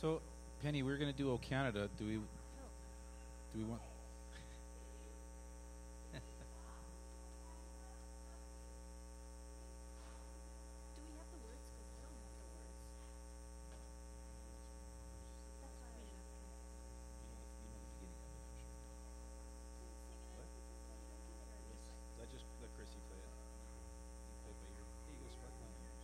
So, Penny, we're going to do O Canada. Do we? Do we want? Do we have the words? 'Cause I don't have the words. That's why we should. I just let Chrissy play it. You play by ear. Here you go, sparkle on yours.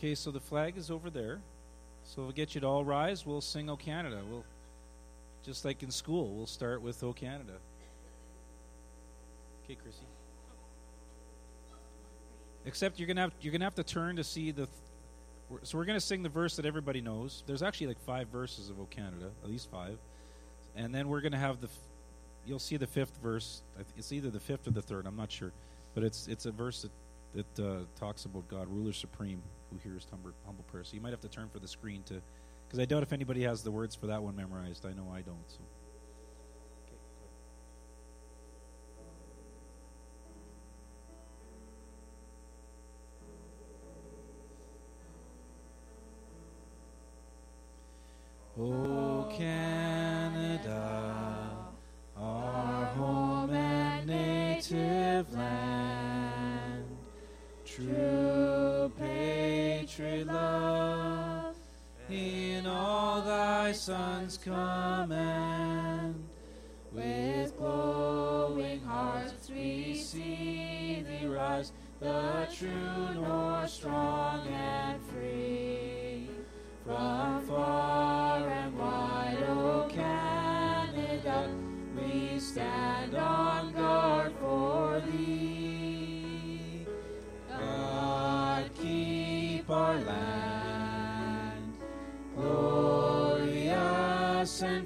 Okay, so the flag is over there. So we'll get you to all rise. We'll sing O Canada. We'll just like in school, we'll start with O Canada. Okay, Chrissy. Except you're gonna have you're gonna have to turn to see the. Th- so we're gonna sing the verse that everybody knows. There's actually like five verses of O Canada, at least five, and then we're gonna have the. F- you'll see the fifth verse. It's either the fifth or the third. I'm not sure, but it's it's a verse that that uh, talks about God, ruler supreme, who hears humble, humble prayer. So you might have to turn for the screen to, because I doubt if anybody has the words for that one memorized. I know I don't. So.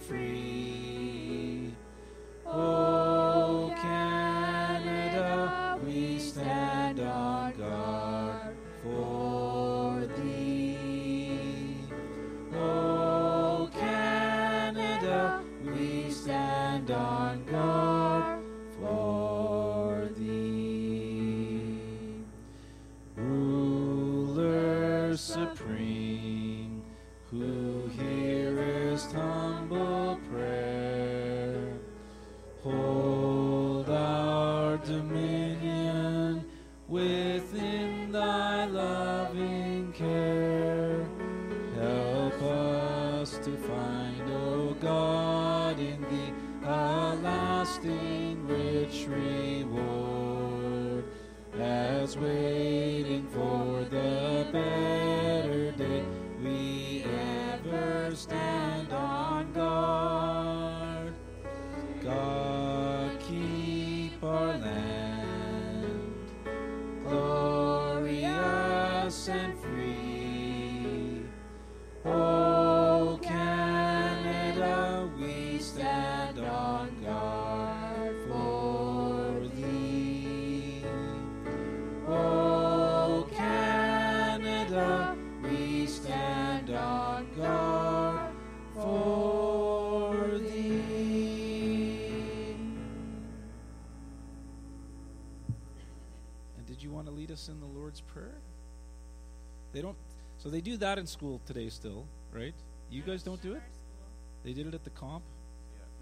Free. Lord's Prayer? They don't. So they do that in school today still, right? You guys don't do it? They did it at the comp.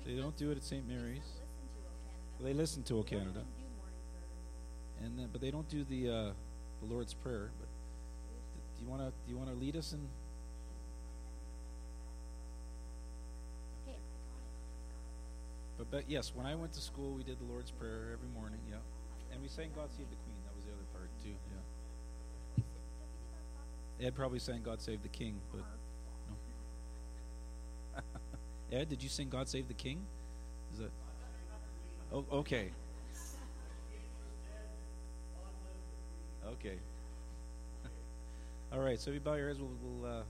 They don't do it at St. Mary's. They listen to O Canada, and then, but they don't do the uh, the Lord's Prayer. But do you want to do you want to lead us in? But, but yes, when I went to school, we did the Lord's Prayer every morning. Yeah, and we sang "God Save the Queen." That was the other part too. Yeah. Ed probably sang "God Save the King," but no. Ed, did you sing "God Save the King"? Is that? Oh, okay. Okay. All right. So we bow your heads. We'll, we'll uh,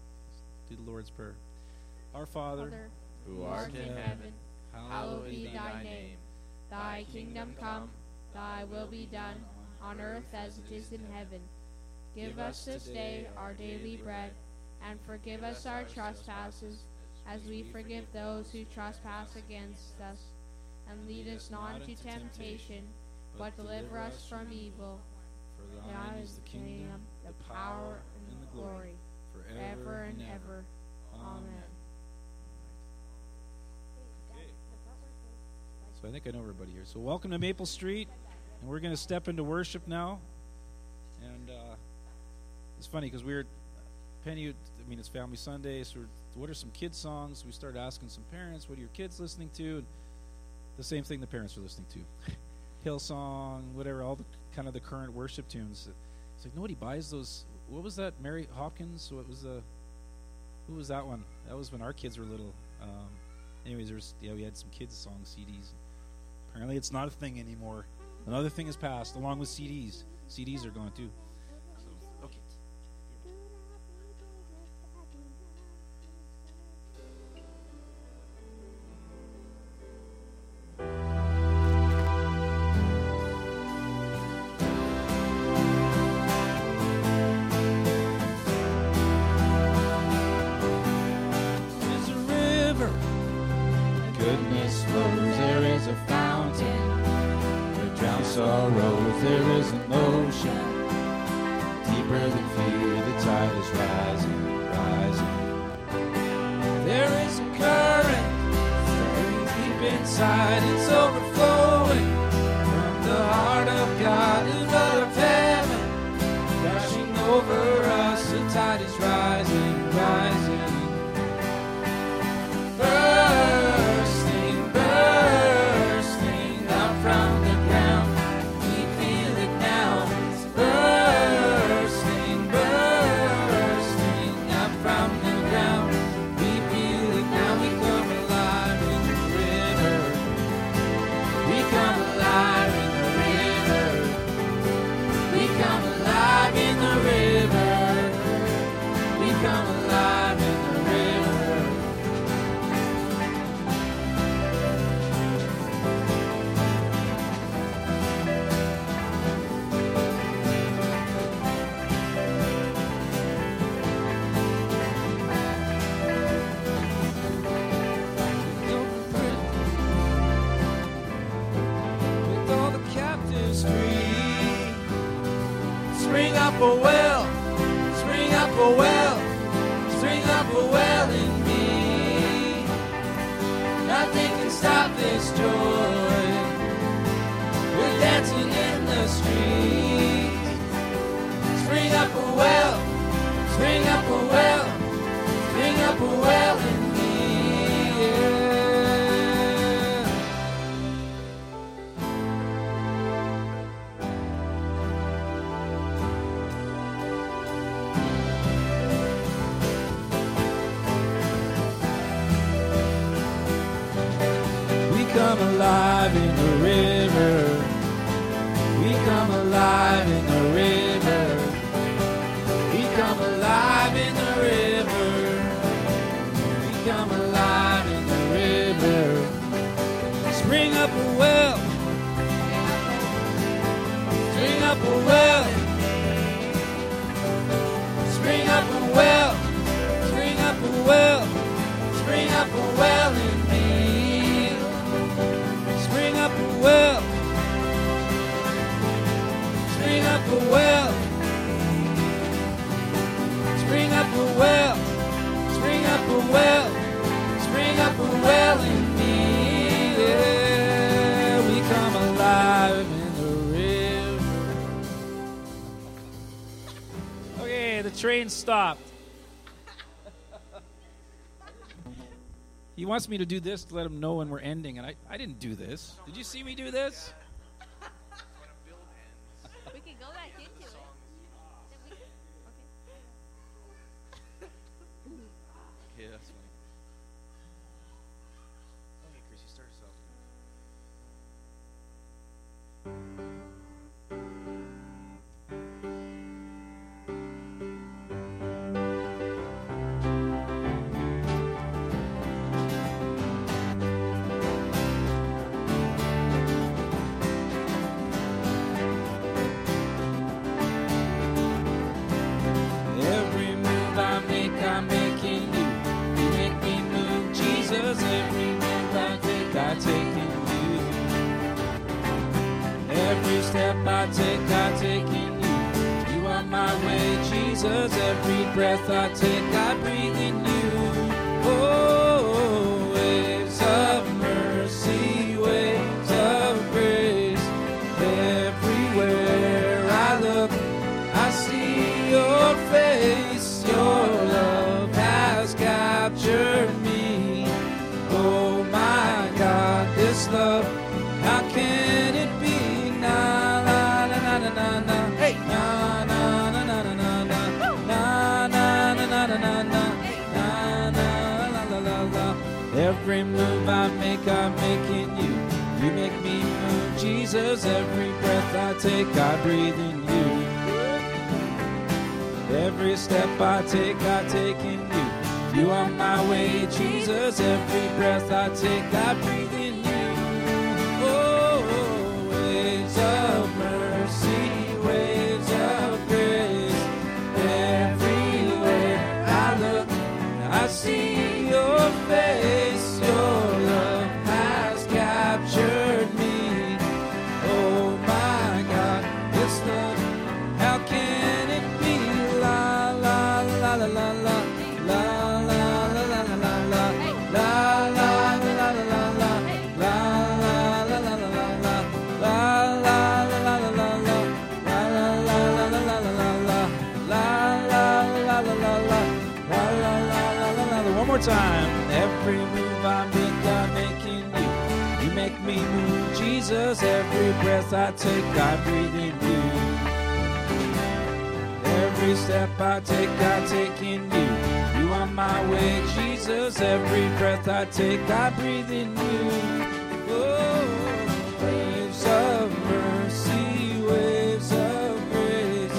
do the Lord's prayer. Our Father, Father, who art in heaven, hallowed be thy name. Thy kingdom come, thy will be done, on earth as it is in heaven. Give us this day our daily bread, and forgive us our trespasses, as we forgive those who trespass against us. And lead us not into temptation, but deliver us from evil. For thine is the kingdom, the power, and the glory, forever and ever. Amen. So I think I know everybody here. So welcome to Maple Street, and we're going to step into worship now. It's funny because we were Penny. I mean, it's Family Sunday. So what are some kids songs? We started asking some parents, "What are your kids listening to?" And the same thing the parents were listening to, Hillsong, whatever, all the kind of the current worship tunes. It's like nobody buys those. What was that? Mary Hopkins. What was the? Who was that one? That was when our kids were little. Um, anyways, there was yeah, we had some kids song CDs. Apparently, it's not a thing anymore. Another thing has passed, along with CDs. CDs are gone too. Stopped. He wants me to do this to let him know when we're ending, and I, I didn't do this. Did you see me do this? Jesus. Every breath I take, I breathe in you. Every step I take, I take in you. You are my way, Jesus. Every breath I take, I breathe in you. Oh, waves of mercy, waves of grace. Everywhere I look, I see your face. Cause every breath I take, I breathe in you. Every step I take, I take in you. You are my way, Jesus. Every breath I take, I breathe in you. Oh, waves of mercy, waves of grace.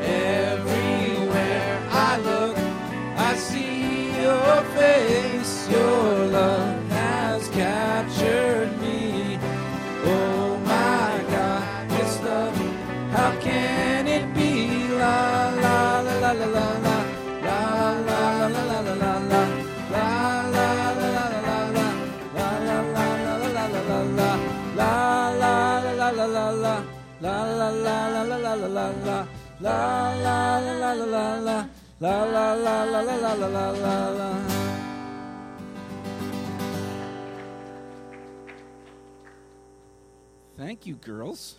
Everywhere I look, I see your face. Your love has captured. Thank you, girls.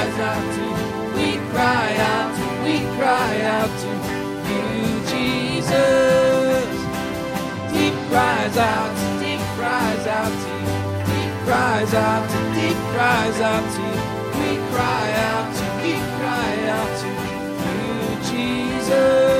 Cries out to you. We cry out, we cry out to you, Jesus. Deep cries out, deep cries out to you. Deep cries out, deep cries out to you. We cry out to, we cry out to you, Jesus.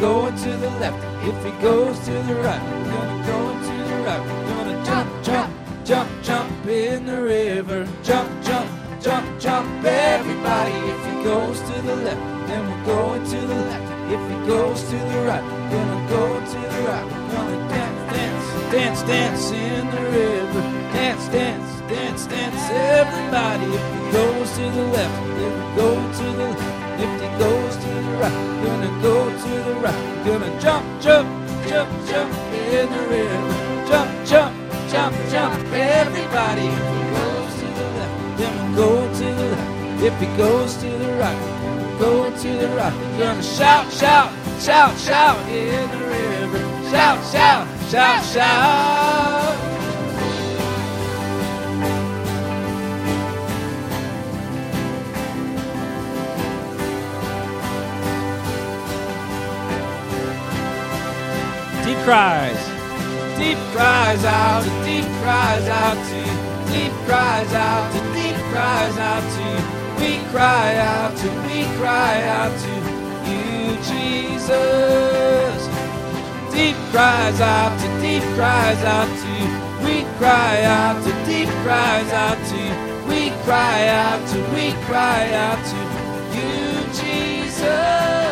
Then to the left. If he goes to the right, we're gonna go to the right. We're gonna jump, jump, jump, jump in the river. Jump, jump, jump, jump, everybody. If he goes to the left, then we're going to the left. If he goes to the right, we're gonna go to the right. We're gonna dance, dance, dance, dance in the river. Dance, dance, dance, dance, everybody. If he goes to the left, if we go to the left. If he goes to the right, gonna go to the right. Gonna jump, jump, jump, jump in the river. Jump, jump, jump, jump, everybody. If he goes to the left, go to the left. If he goes to the right, go to the right. Gonna shout, shout, shout, shout in the river. Shout, shout, shout, shout. Cries. Deep cries out, deep cries out to you. Deep cries out, deep cries out to you. We cry out to, we cry out to you, Jesus. Deep cries out, deep cries out to you. We cry out to, deep cries out to you. We cry out to, we cry out to you, Jesus.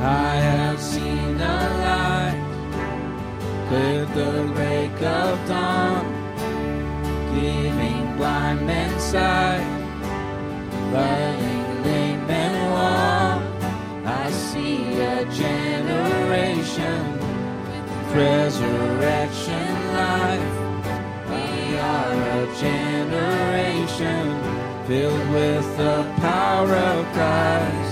I have seen the light with the break of dawn, giving blind men sight, letting lame men walk. I see a generation with resurrection life. We are a generation filled with the power of Christ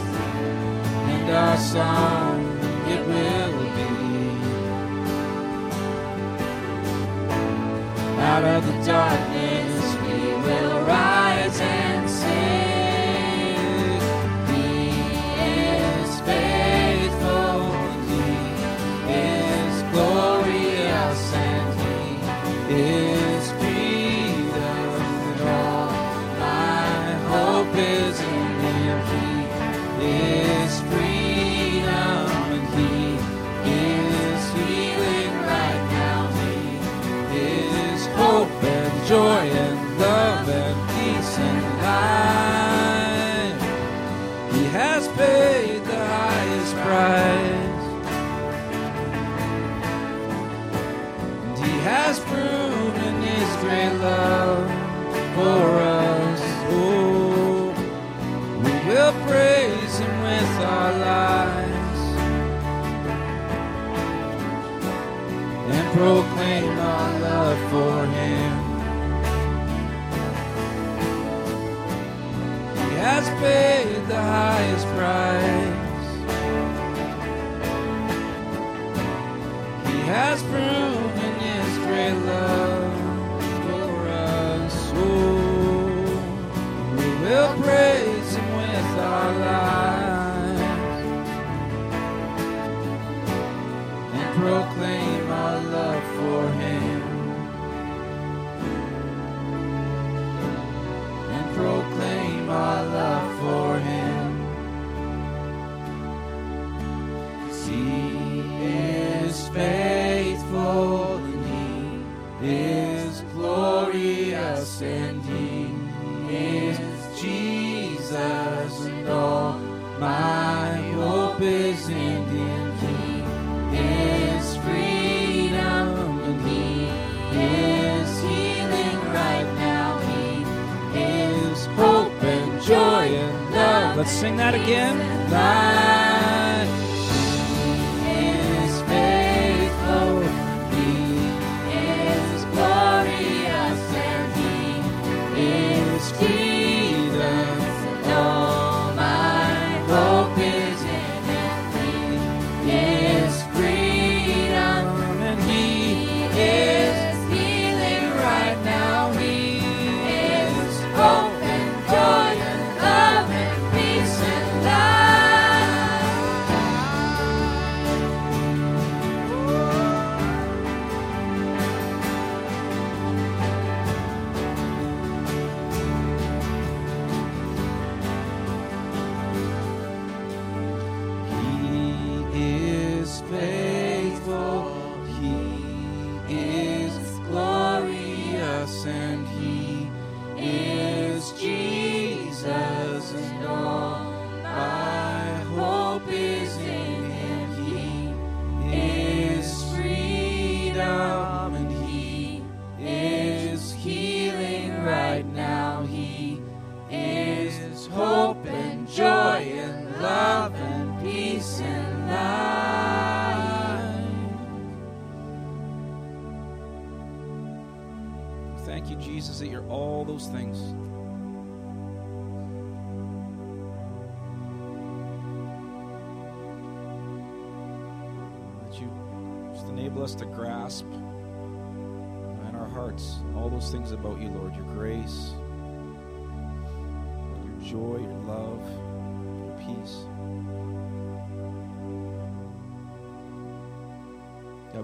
and our song it will be. Out of the darkness we will rise and great love for us. Oh, we will praise him with our lives and proclaim our love for him. He has paid the highest price. He has proven his great love faithful and he is glorious and my hope is in him. He is freedom and he is healing right now. He is hope and joy and love. Let's sing that again. Life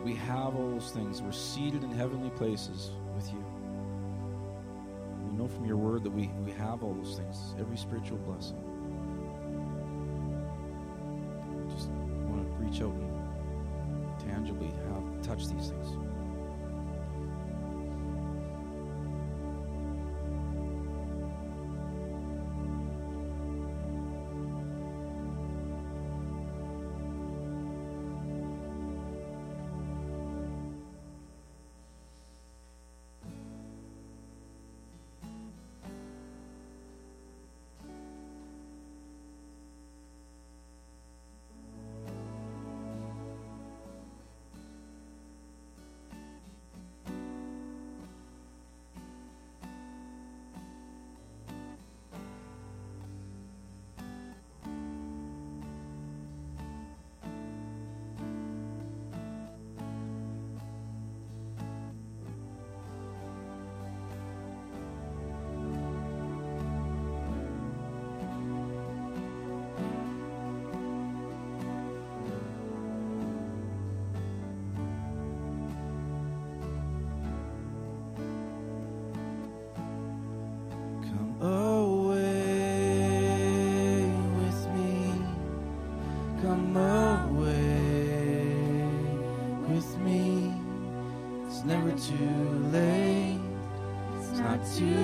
That we have all those things. We're seated in heavenly places with you. We know from your word that we, we have all those things, every spiritual blessing. Just want to reach out and tangibly have touch these things. too late. It's not too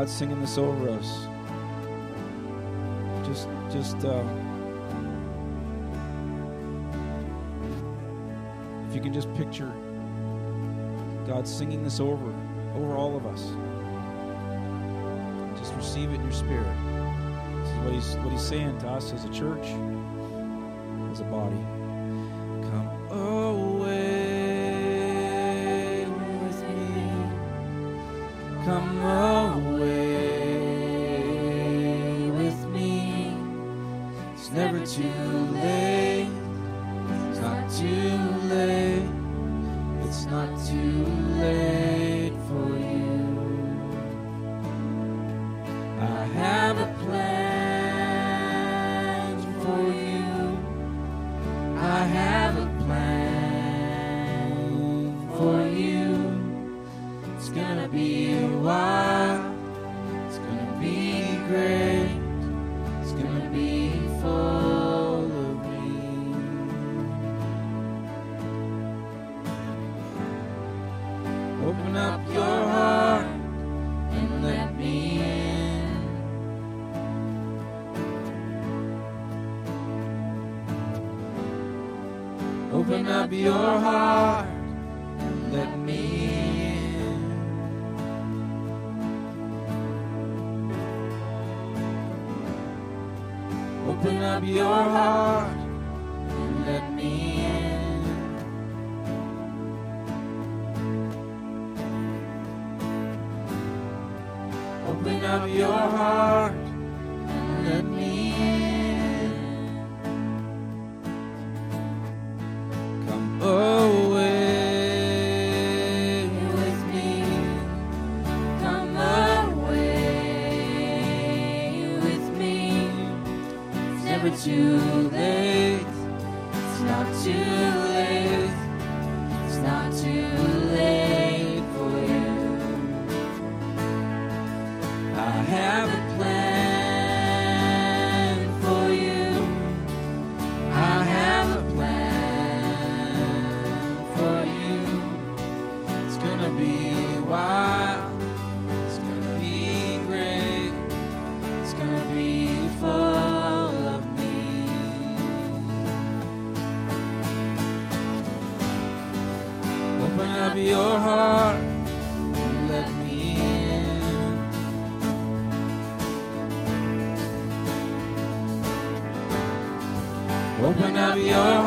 God singing this over us. Just, just, uh, if you can just picture God singing this over, over all of us. Just receive it in your spirit. This is what he's, what he's saying to us as a church, as a body. Come away with me. Come away. your heart. Open up your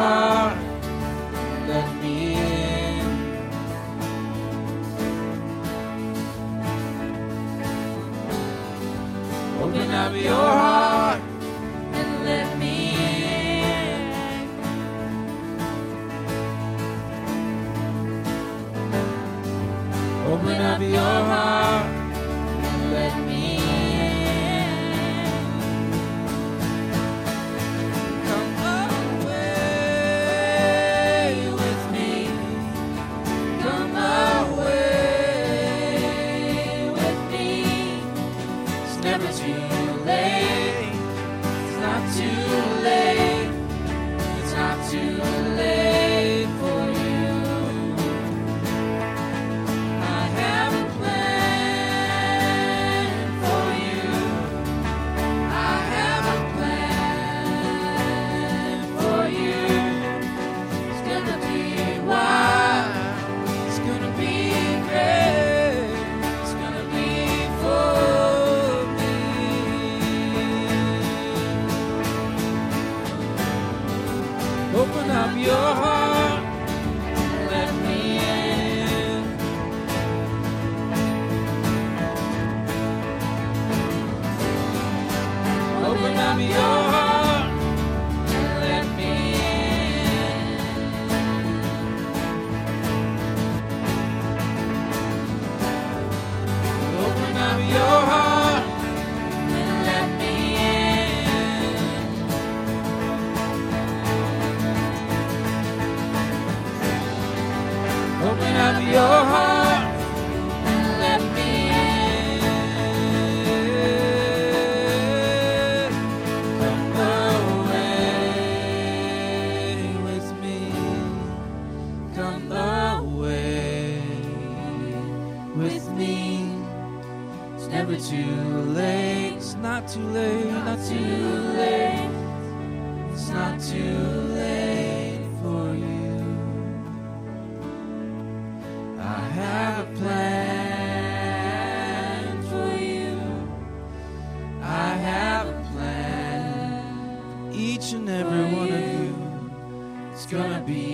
be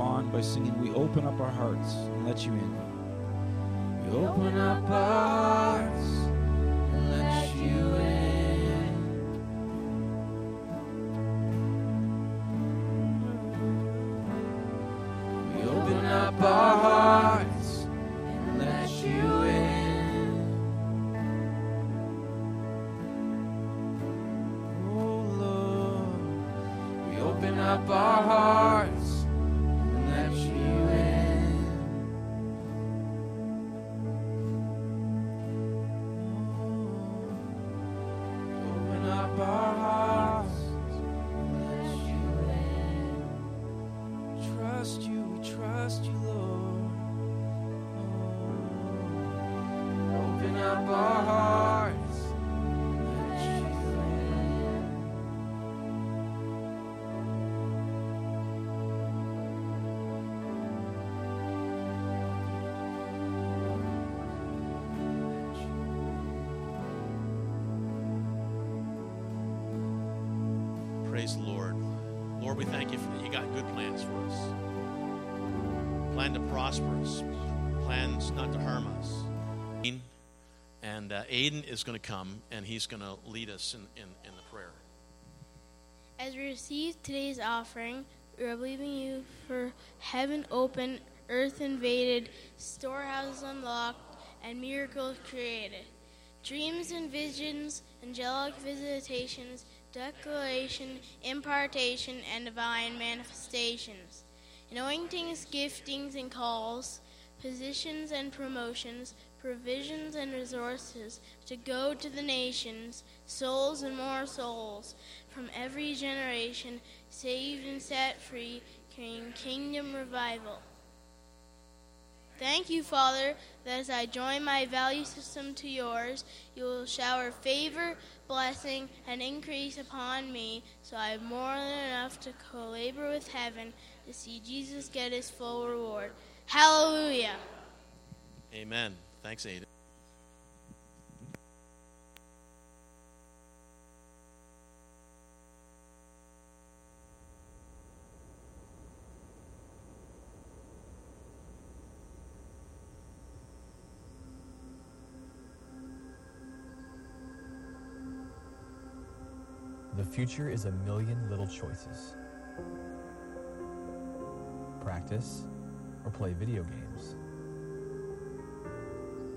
respond by singing, We open up our hearts and let you in. We thank you for that you got good plans for us. Plan to prosper us, plans not to harm us. And uh, Aiden is going to come and he's going to lead us in, in, in the prayer. As we receive today's offering, we are believing you for heaven open, earth invaded, storehouses unlocked, and miracles created. Dreams and visions, angelic visitations, declaration, impartation, and divine manifestations. Anointings, giftings, and calls, positions and promotions, provisions and resources to go to the nations, souls and more souls from every generation, saved and set free, carrying kingdom revival. Thank you, Father, that as I join my value system to yours, you will shower favor, blessing, and increase upon me, so I have more than enough to co labor with heaven to see Jesus get his full reward. Hallelujah. Amen. Thanks, Aiden. Future is a million little choices. Practice or play video games.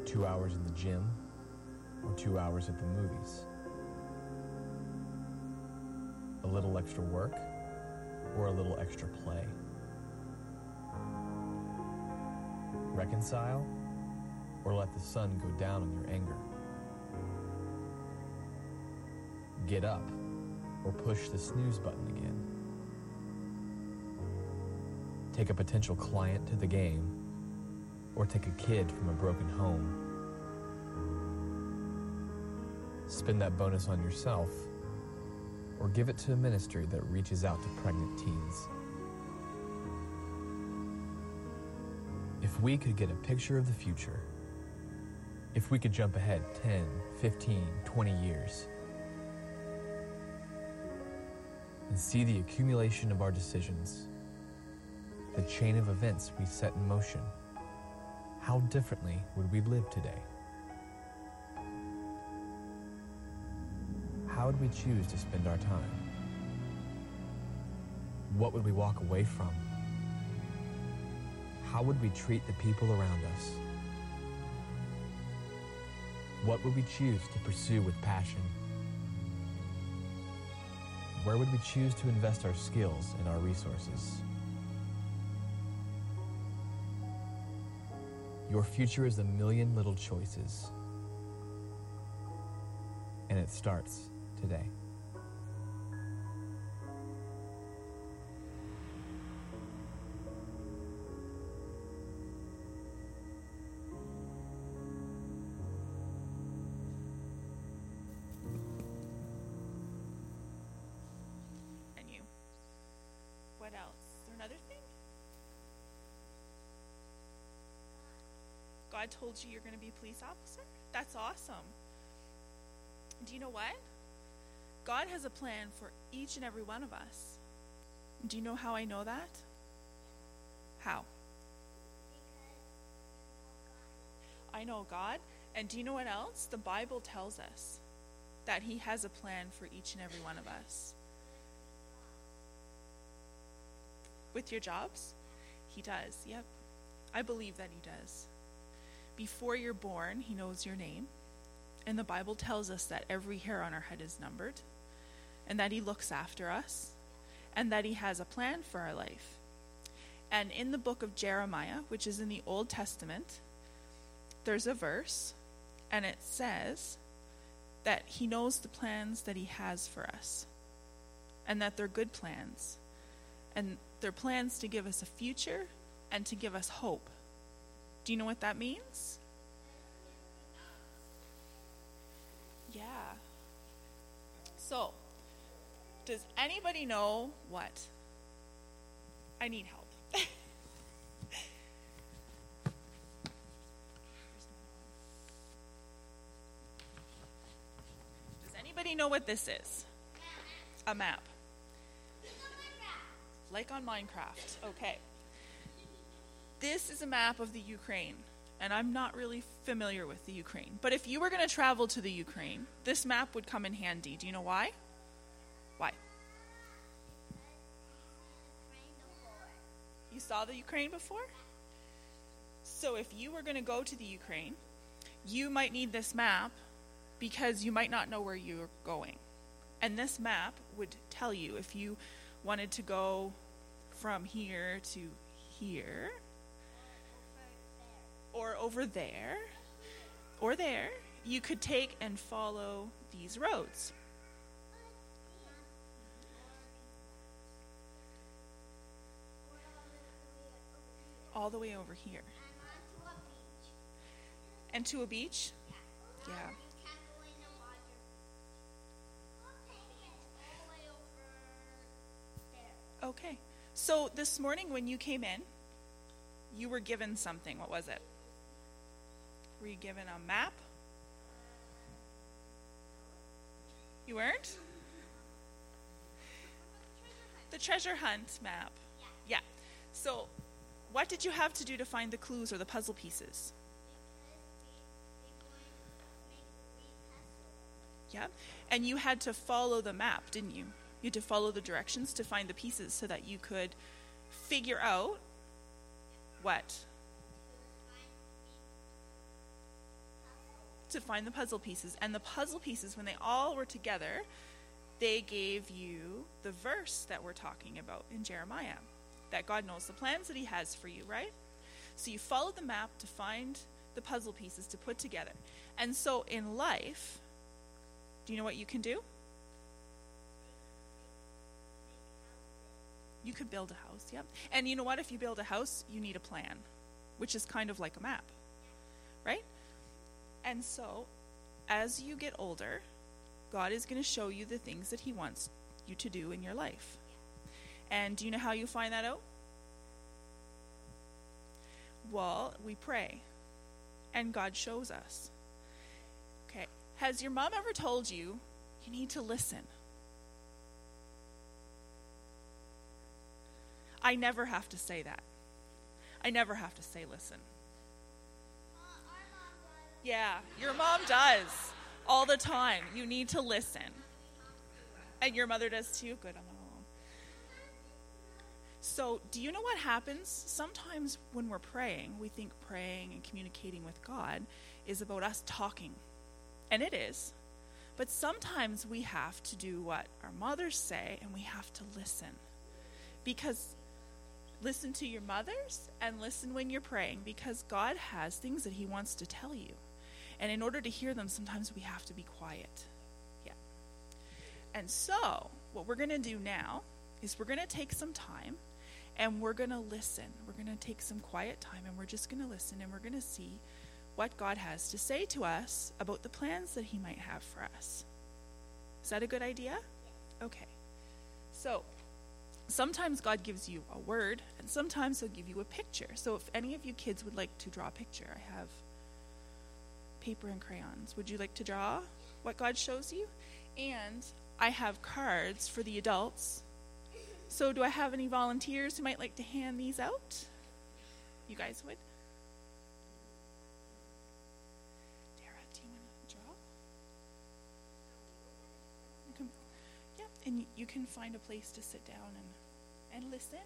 Two hours in the gym or two hours at the movies. A little extra work or a little extra play. Reconcile or let the sun go down on your anger. Get up or push the snooze button again. Take a potential client to the game, or take a kid from a broken home. Spend that bonus on yourself, or give it to a ministry that reaches out to pregnant teens. If we could get a picture of the future, if we could jump ahead 10, 15, 20 years, and see the accumulation of our decisions, the chain of events we set in motion, how differently would we live today? How would we choose to spend our time? What would we walk away from? How would we treat the people around us? What would we choose to pursue with passion? Where would we choose to invest our skills and our resources? Your future is a million little choices. And it starts today. Told you you're going to be a police officer? That's awesome. Do you know what? God has a plan for each and every one of us. Do you know how I know that? How? I know God. And do you know what else? The Bible tells us that He has a plan for each and every one of us. With your jobs? He does, yep. I believe that He does. Before you're born, He knows your name. And the Bible tells us that every hair on our head is numbered, and that He looks after us, and that He has a plan for our life. And in the book of Jeremiah, which is in the Old Testament, there's a verse, and it says that He knows the plans that He has for us, and that they're good plans. And they're plans to give us a future and to give us hope. Do you know what that means? Yeah. So, does anybody know what? I need help. Does anybody know what this is? A map. Like on Minecraft. Okay. This is a map of the Ukraine, and I'm not really familiar with the Ukraine. But if you were going to travel to the Ukraine, this map would come in handy. Do you know why? Why? You saw the Ukraine before? So if you were going to go to the Ukraine, you might need this map because you might not know where you're going. And this map would tell you if you wanted to go from here to here, or over there, or there, you could take and follow these roads. All the way over here. And to a beach? Yeah. Okay. So this morning when you came in, you were given something. What was it? Were you given a map? You weren't? The treasure hunt map. Yeah. So, what did you have to do to find the clues or the puzzle pieces? Yeah. And you had to follow the map, didn't you? You had to follow the directions to find the pieces so that you could figure out what? To find the puzzle pieces. And the puzzle pieces, when they all were together, they gave you the verse that we're talking about in Jeremiah that God knows the plans that He has for you, right? So you follow the map to find the puzzle pieces to put together. And so in life, do you know what you can do? You could build a house, yep. And you know what? If you build a house, you need a plan, which is kind of like a map, right? And so, as you get older, God is going to show you the things that He wants you to do in your life. And do you know how you find that out? Well, we pray, and God shows us. Okay. Has your mom ever told you you need to listen? I never have to say that. I never have to say listen. Yeah, your mom does all the time. You need to listen. And your mother does too. Good, I'm alone. So, do you know what happens? Sometimes when we're praying, we think praying and communicating with God is about us talking. And it is. But sometimes we have to do what our mothers say and we have to listen. Because listen to your mothers and listen when you're praying because God has things that He wants to tell you. And in order to hear them, sometimes we have to be quiet. Yeah. And so, what we're going to do now is we're going to take some time and we're going to listen. We're going to take some quiet time and we're just going to listen and we're going to see what God has to say to us about the plans that He might have for us. Is that a good idea? Okay. So, sometimes God gives you a word, and sometimes He'll give you a picture. So, if any of you kids would like to draw a picture, I have paper and crayons. Would you like to draw what God shows you? And I have cards for the adults. So, do I have any volunteers who might like to hand these out? You guys would? Dara, do you want to draw? You can, yeah, and you can find a place to sit down and, and listen.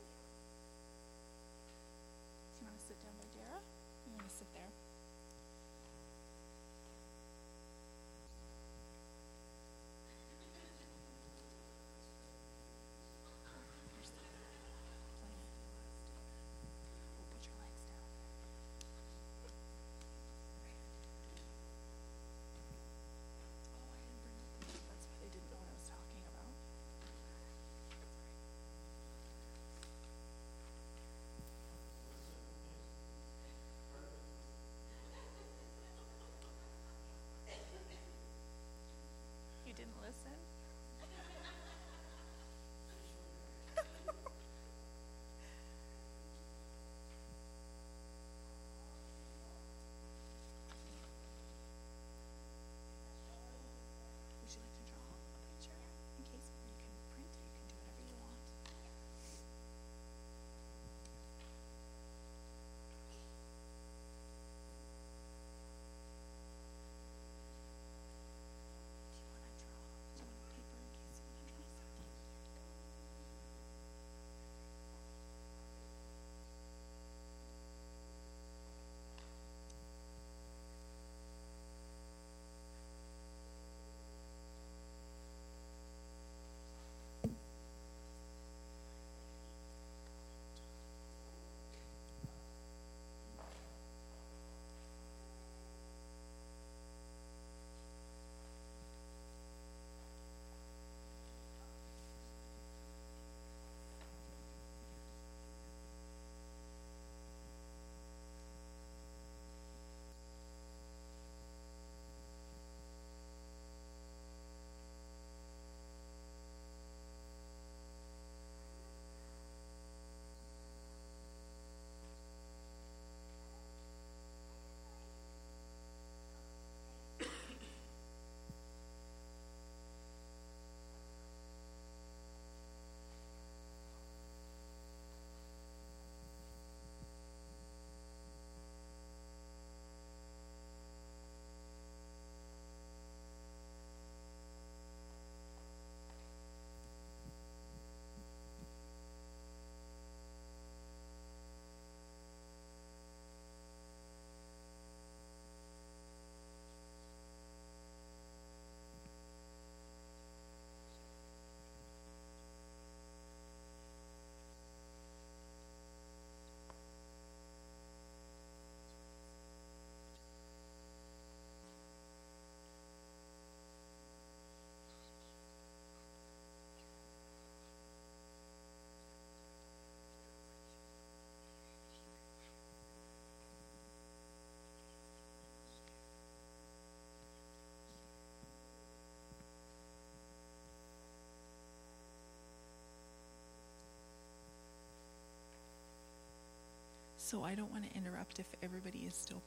So I don't want to interrupt if everybody is still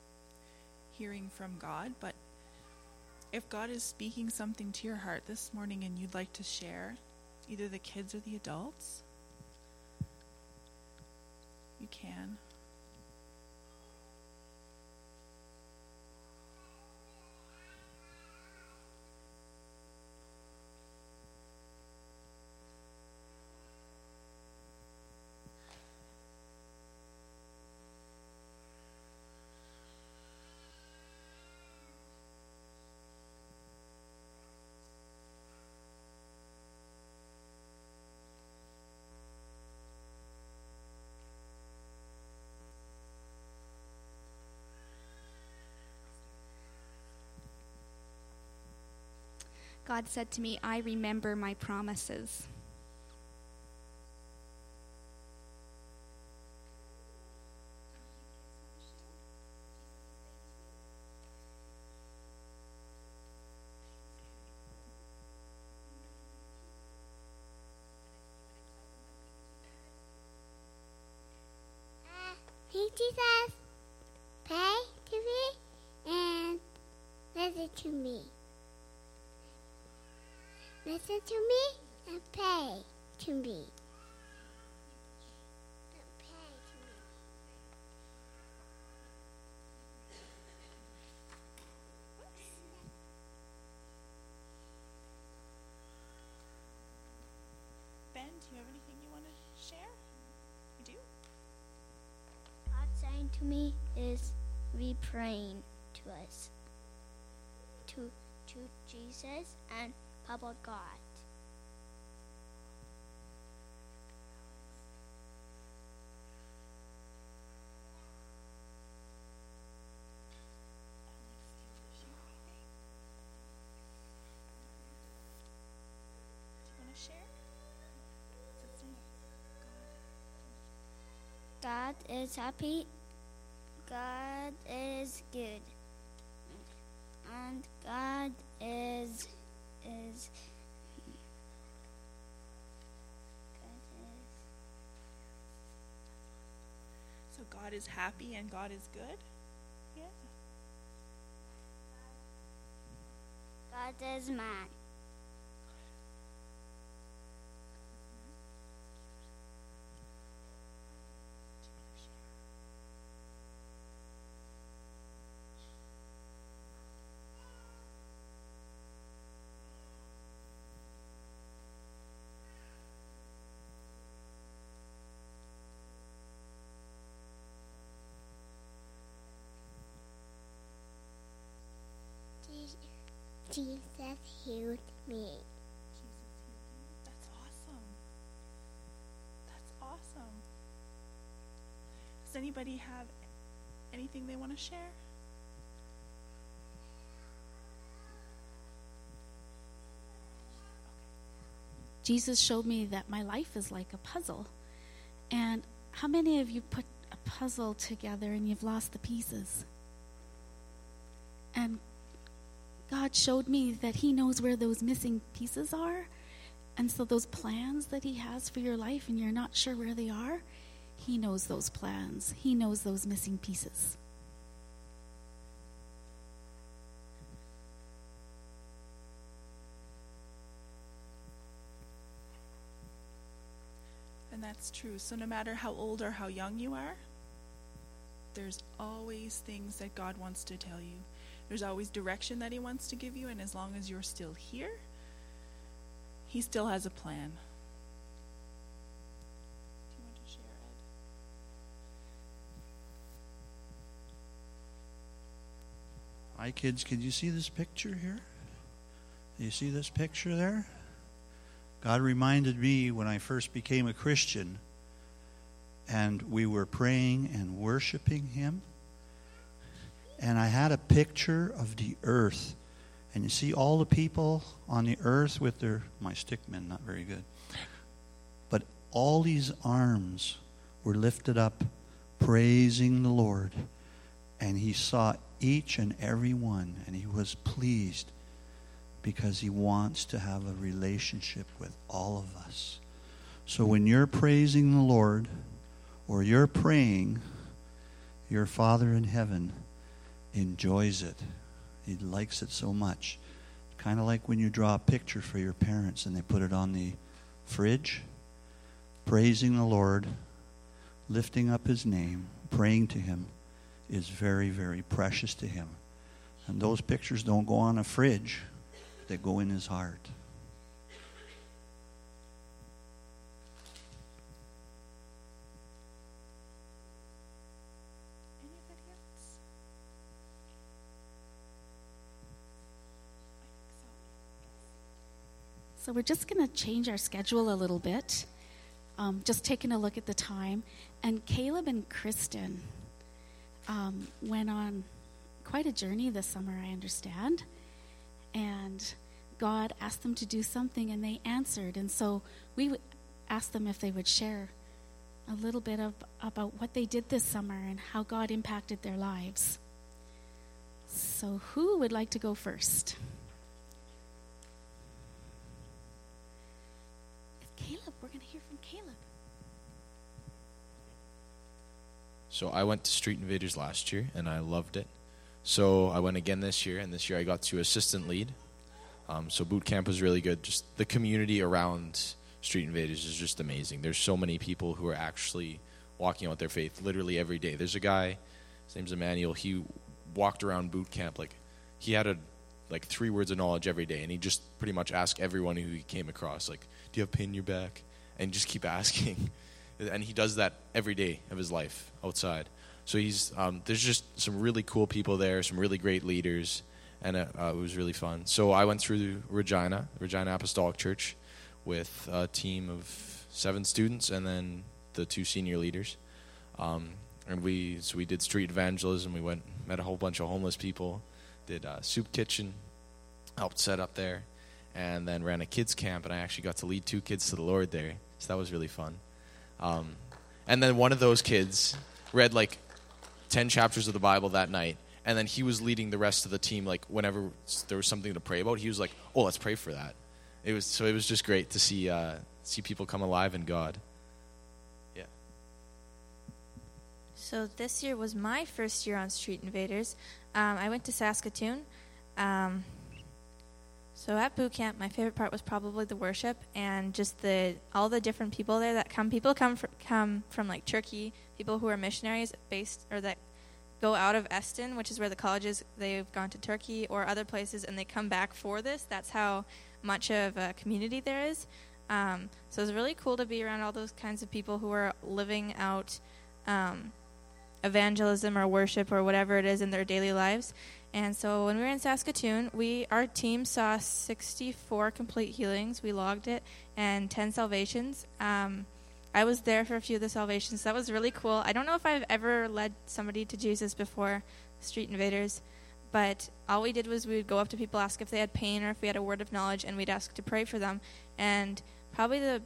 hearing from God, but if God is speaking something to your heart this morning and you'd like to share, either the kids or the adults, you can. God said to me, I remember my promises. He Jesus, pay to me and listen to me. Listen to me and pay to me. To me. Ben, do you have anything you want to share? You do? God saying to me is be praying to us. To to Jesus and Papa God. God is happy. God is good. And God is is God is So God is happy and God is good? Yeah. God is man. Jesus healed me. Jesus healed you. That's awesome. That's awesome. Does anybody have anything they want to share? Jesus showed me that my life is like a puzzle. And how many of you put a puzzle together and you've lost the pieces? And God showed me that He knows where those missing pieces are. And so, those plans that He has for your life and you're not sure where they are, He knows those plans. He knows those missing pieces. And that's true. So, no matter how old or how young you are, there's always things that God wants to tell you. There's always direction that He wants to give you. And as long as you're still here, He still has a plan. Do you want to share, Ed? Hi, kids. Can you see this picture here? Do you see this picture there? God reminded me when I first became a Christian and we were praying and worshiping Him. And I had a picture of the earth. And you see all the people on the earth with their, my stickmen, not very good. But all these arms were lifted up, praising the Lord. And He saw each and every one, and He was pleased because He wants to have a relationship with all of us. So when you're praising the Lord or you're praying, your Father in heaven enjoys it. He likes it so much. Kind of like when you draw a picture for your parents and they put it on the fridge, praising the Lord, lifting up His name, praying to Him is very, very precious to Him. And those pictures don't go on a fridge, they go in His heart. So we're just going to change our schedule a little bit. Um, just taking a look at the time. And Caleb and Kristen um, went on quite a journey this summer, I understand. And God asked them to do something, and they answered. And so we asked them if they would share a little bit of about what they did this summer and how God impacted their lives. So, who would like to go first? So I went to Street Invaders last year and I loved it. So I went again this year, and this year I got to assistant lead. Um, so boot camp was really good. Just the community around Street Invaders is just amazing. There's so many people who are actually walking out their faith literally every day. There's a guy, his name's Emmanuel. He walked around boot camp like he had a like three words of knowledge every day, and he just pretty much asked everyone who he came across, like, "Do you have pain in your back?" And just keep asking. And he does that every day of his life outside. So he's um, there's just some really cool people there, some really great leaders, and it, uh, it was really fun. So I went through Regina, Regina Apostolic Church, with a team of seven students and then the two senior leaders. Um, and we so we did street evangelism. We went met a whole bunch of homeless people, did a soup kitchen, helped set up there, and then ran a kids camp. And I actually got to lead two kids to the Lord there, so that was really fun. Um, and then one of those kids read like 10 chapters of the Bible that night. And then he was leading the rest of the team. Like whenever there was something to pray about, he was like, "Oh, let's pray for that." It was so. It was just great to see uh, see people come alive in God. Yeah. So this year was my first year on Street Invaders. Um, I went to Saskatoon. Um, so at boot camp, my favorite part was probably the worship and just the all the different people there that come. People come from, come from like Turkey, people who are missionaries based or that go out of Eston, which is where the college is. They've gone to Turkey or other places, and they come back for this. That's how much of a community there is. Um, so it's really cool to be around all those kinds of people who are living out um, evangelism or worship or whatever it is in their daily lives. And so when we were in Saskatoon, we our team saw 64 complete healings. We logged it and 10 salvations. Um, I was there for a few of the salvations. That was really cool. I don't know if I've ever led somebody to Jesus before, Street Invaders, but all we did was we would go up to people, ask if they had pain or if we had a word of knowledge, and we'd ask to pray for them. And probably the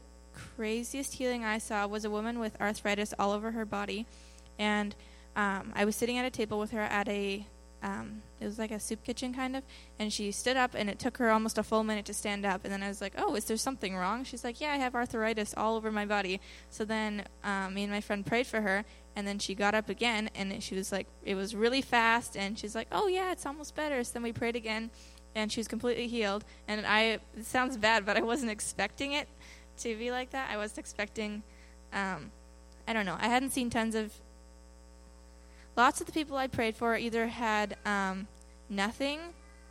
craziest healing I saw was a woman with arthritis all over her body. And um, I was sitting at a table with her at a um, it was like a soup kitchen kind of. And she stood up and it took her almost a full minute to stand up. And then i was like oh is there something wrong? She's like yeah i have arthritis all over my body. So then um, me and my friend prayed for her and then she got up again and she was like it was really fast and she's like oh yeah it's almost better. So then we prayed again and she was completely healed. And i it sounds bad but i wasn't expecting it to be like that. I wasn't expecting um, i don't know. I hadn't seen tons of lots of the people I prayed for either had um, nothing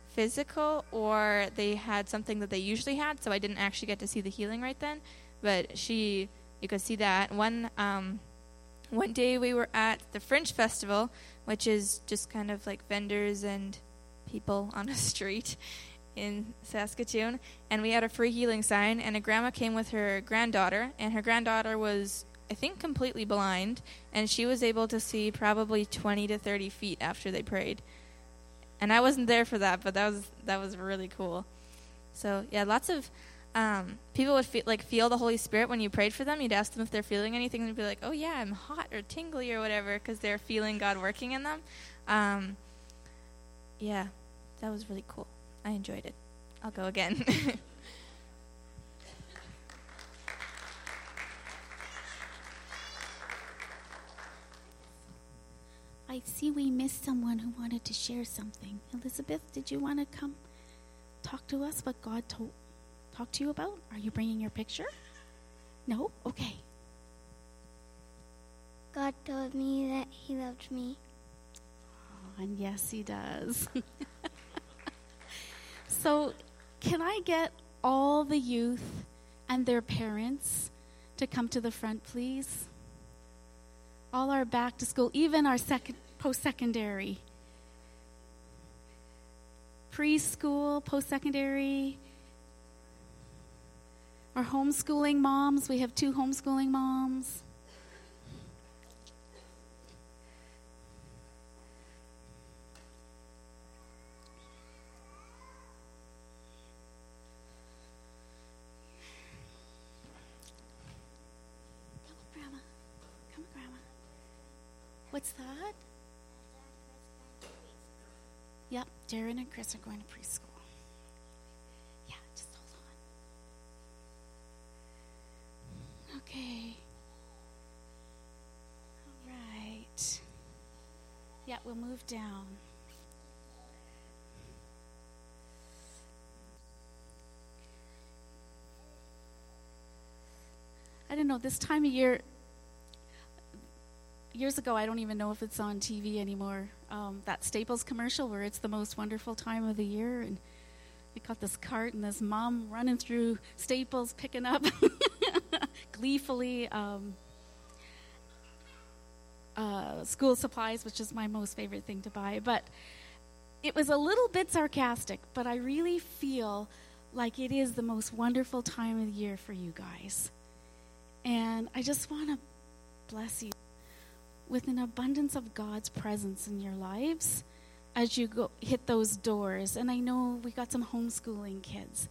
physical or they had something that they usually had, so I didn't actually get to see the healing right then. But she, you could see that. One, um, one day we were at the Fringe Festival, which is just kind of like vendors and people on a street in Saskatoon, and we had a free healing sign, and a grandma came with her granddaughter, and her granddaughter was I think completely blind, and she was able to see probably 20 to 30 feet after they prayed. And I wasn't there for that, but that was that was really cool. So yeah, lots of um, people would feel like feel the Holy Spirit when you prayed for them. You'd ask them if they're feeling anything, and they'd be like, "Oh yeah, I'm hot or tingly or whatever," because they're feeling God working in them. Um, yeah, that was really cool. I enjoyed it. I'll go again. I see we missed someone who wanted to share something. Elizabeth, did you want to come talk to us what God told talk to you about? Are you bringing your picture? No? Okay. God told me that He loved me. Oh, and yes, He does. so, can I get all the youth and their parents to come to the front, please? All our back to school, even our second post secondary, preschool, post secondary, our homeschooling moms. We have two homeschooling moms. Come on, Grandma. Come on, Grandma. What's that? Yep, Darren and Chris are going to preschool. Yeah, just hold on. Okay. All right. Yeah, we'll move down. I don't know, this time of year, years ago, I don't even know if it's on TV anymore. Um, that Staples commercial where it's the most wonderful time of the year, and we got this cart and this mom running through Staples picking up gleefully um, uh, school supplies, which is my most favorite thing to buy. But it was a little bit sarcastic, but I really feel like it is the most wonderful time of the year for you guys. And I just want to bless you with an abundance of God's presence in your lives as you go hit those doors. And I know we got some homeschooling kids.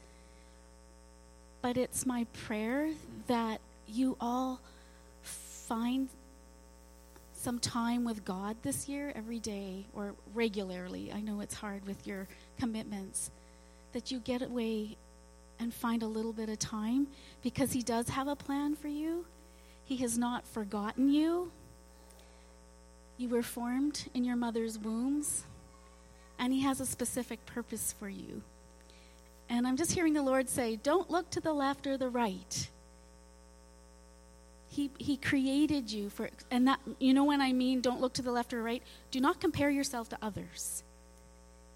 But it's my prayer that you all find some time with God this year every day or regularly. I know it's hard with your commitments. That you get away and find a little bit of time because He does have a plan for you. He has not forgotten you. You were formed in your mother's wombs, and He has a specific purpose for you. And I'm just hearing the Lord say, Don't look to the left or the right. He, he created you for, and that, you know when I mean don't look to the left or right? Do not compare yourself to others.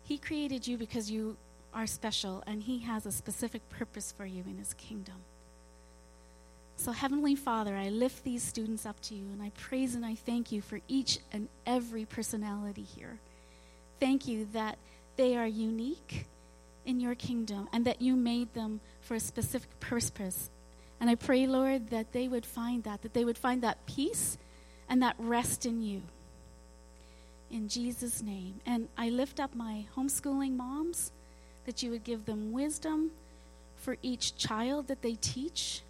He created you because you are special, and He has a specific purpose for you in His kingdom. So, Heavenly Father, I lift these students up to you, and I praise and I thank you for each and every personality here. Thank you that they are unique in your kingdom and that you made them for a specific purpose. And I pray, Lord, that they would find that, that they would find that peace and that rest in you. In Jesus' name. And I lift up my homeschooling moms that you would give them wisdom for each child that they teach,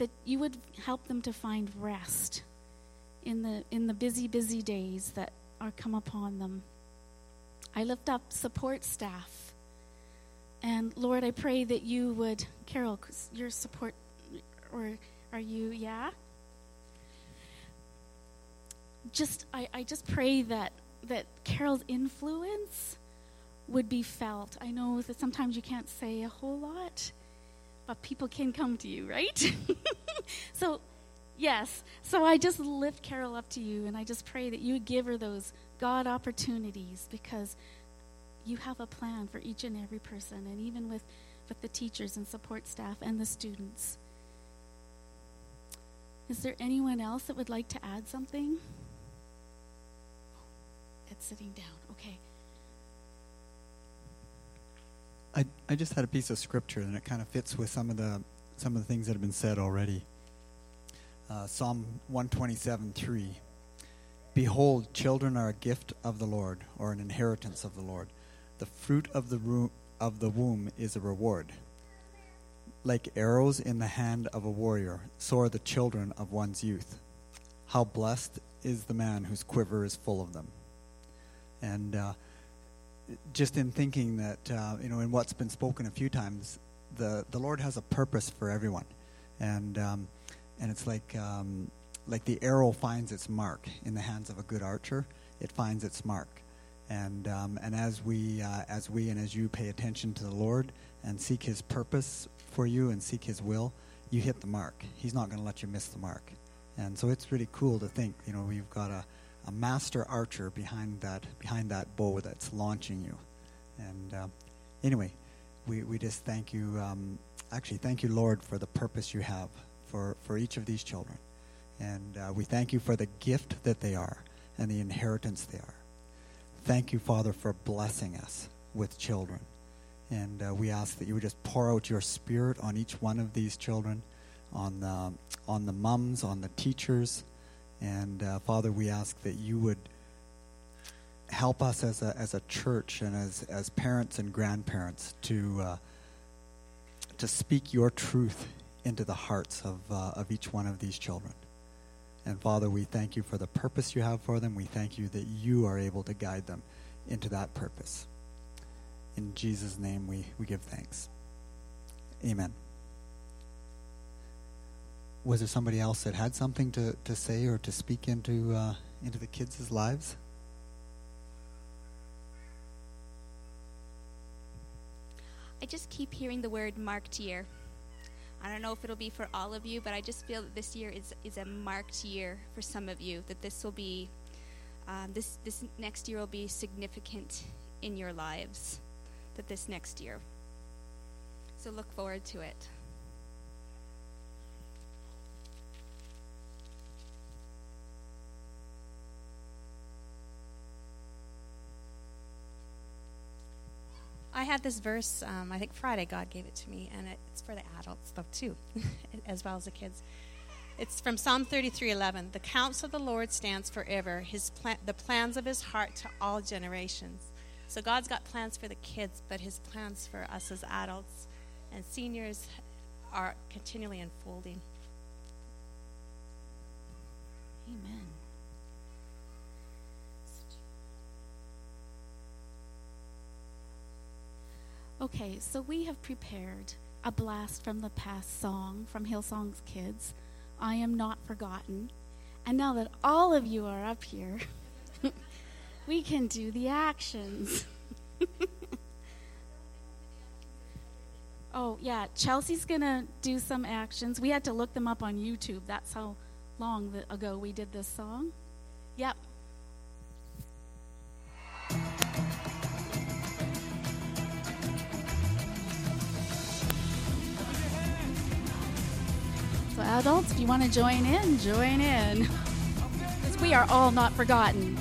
that you would help them to find rest in the, in the busy, busy days that are come upon them. I lift up support staff. And Lord, I pray that you would, carol your support, or are you, yeah? Just, I, I just pray that, that Carol's influence would be felt. I know that sometimes you can't say a whole lot, but people can come to you, right? so, yes. So I just lift Carol up to you, and I just pray that you give her those God opportunities because you have a plan for each and every person, and even with, with the teachers and support staff and the students. Is there anyone else that would like to add something? It's sitting down. Okay. I, I just had a piece of scripture and it kind of fits with some of the some of the things that have been said already. Uh, Psalm 127 3. Behold, children are a gift of the Lord, or an inheritance of the Lord. The fruit of the, ro- of the womb is a reward. Like arrows in the hand of a warrior, so are the children of one's youth. How blessed is the man whose quiver is full of them. And uh, just in thinking that, uh, you know, in what's been spoken a few times, the, the Lord has a purpose for everyone. And, um, and it's like, um, like the arrow finds its mark in the hands of a good archer, it finds its mark. And um, and as we uh, as we and as you pay attention to the Lord and seek His purpose for you and seek His will, you hit the mark. He's not going to let you miss the mark. And so it's really cool to think, you know, we've got a, a master archer behind that behind that bow that's launching you. And uh, anyway, we, we just thank you. Um, actually, thank you, Lord, for the purpose you have for, for each of these children. And uh, we thank you for the gift that they are and the inheritance they are. Thank you, Father, for blessing us with children. And uh, we ask that you would just pour out your spirit on each one of these children, on the, on the mums, on the teachers. And uh, Father, we ask that you would help us as a, as a church and as, as parents and grandparents to, uh, to speak your truth into the hearts of, uh, of each one of these children. And Father, we thank you for the purpose you have for them. We thank you that you are able to guide them into that purpose. In Jesus' name, we, we give thanks. Amen. Was there somebody else that had something to, to say or to speak into, uh, into the kids' lives? I just keep hearing the word marked year. I don't know if it'll be for all of you, but I just feel that this year is, is a marked year for some of you. That this will be, um, this this next year will be significant in your lives. That this next year. So look forward to it. I had this verse, um, I think Friday God gave it to me, and it's for the adults though too, as well as the kids. It's from Psalm 33:11. The counsel of the Lord stands forever. His plan, the plans of His heart to all generations. So God's got plans for the kids, but His plans for us as adults and seniors are continually unfolding. Amen. Okay, so we have prepared a blast from the past song from Hillsong's Kids, I Am Not Forgotten. And now that all of you are up here, we can do the actions. oh, yeah, Chelsea's going to do some actions. We had to look them up on YouTube. That's how long ago we did this song. Yep, adults, if you want to join in, join in. Because we are all not forgotten.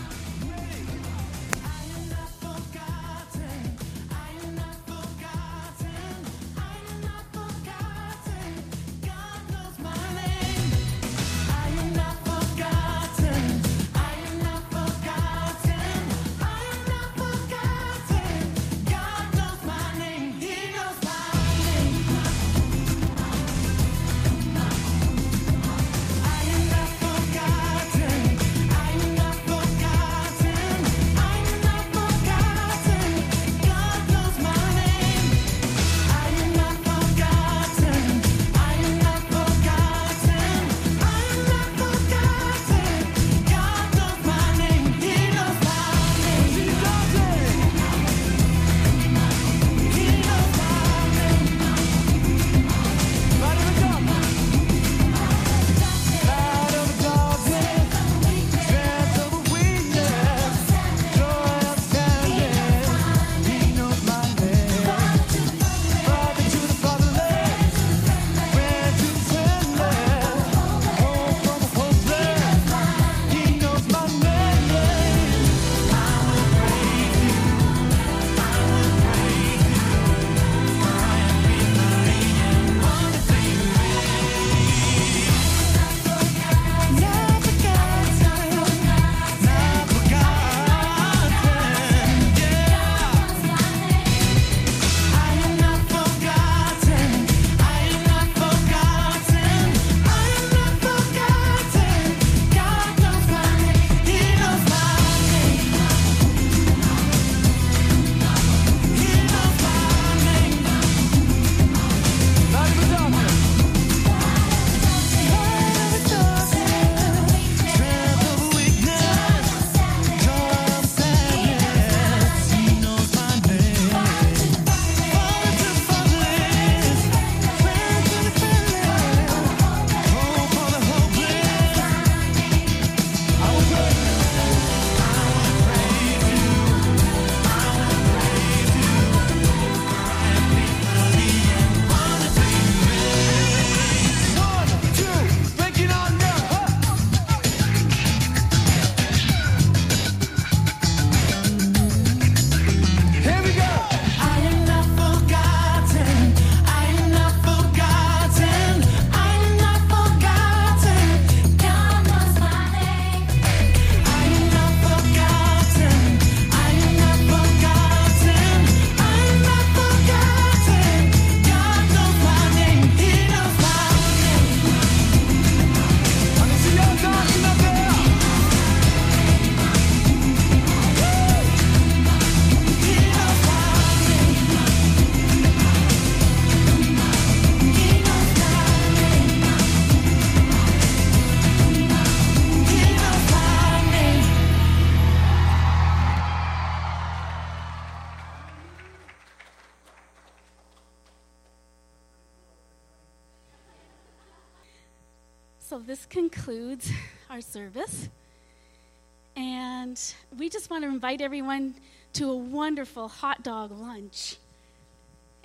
Invite everyone to a wonderful hot dog lunch.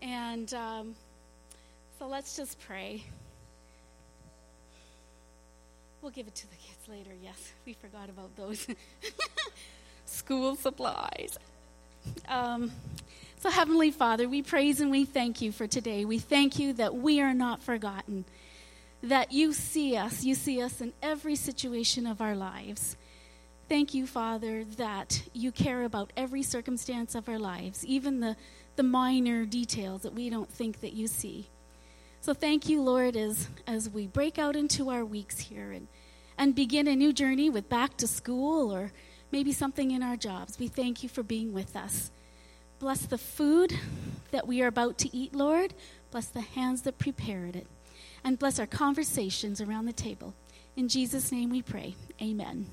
And um, so let's just pray. We'll give it to the kids later, yes. We forgot about those. School supplies. Um, so, Heavenly Father, we praise and we thank you for today. We thank you that we are not forgotten, that you see us. You see us in every situation of our lives. Thank you, Father, that you care about every circumstance of our lives, even the, the minor details that we don't think that you see. So thank you, Lord, as, as we break out into our weeks here and, and begin a new journey with back to school or maybe something in our jobs. We thank you for being with us. Bless the food that we are about to eat, Lord. Bless the hands that prepared it. And bless our conversations around the table. In Jesus' name we pray. Amen.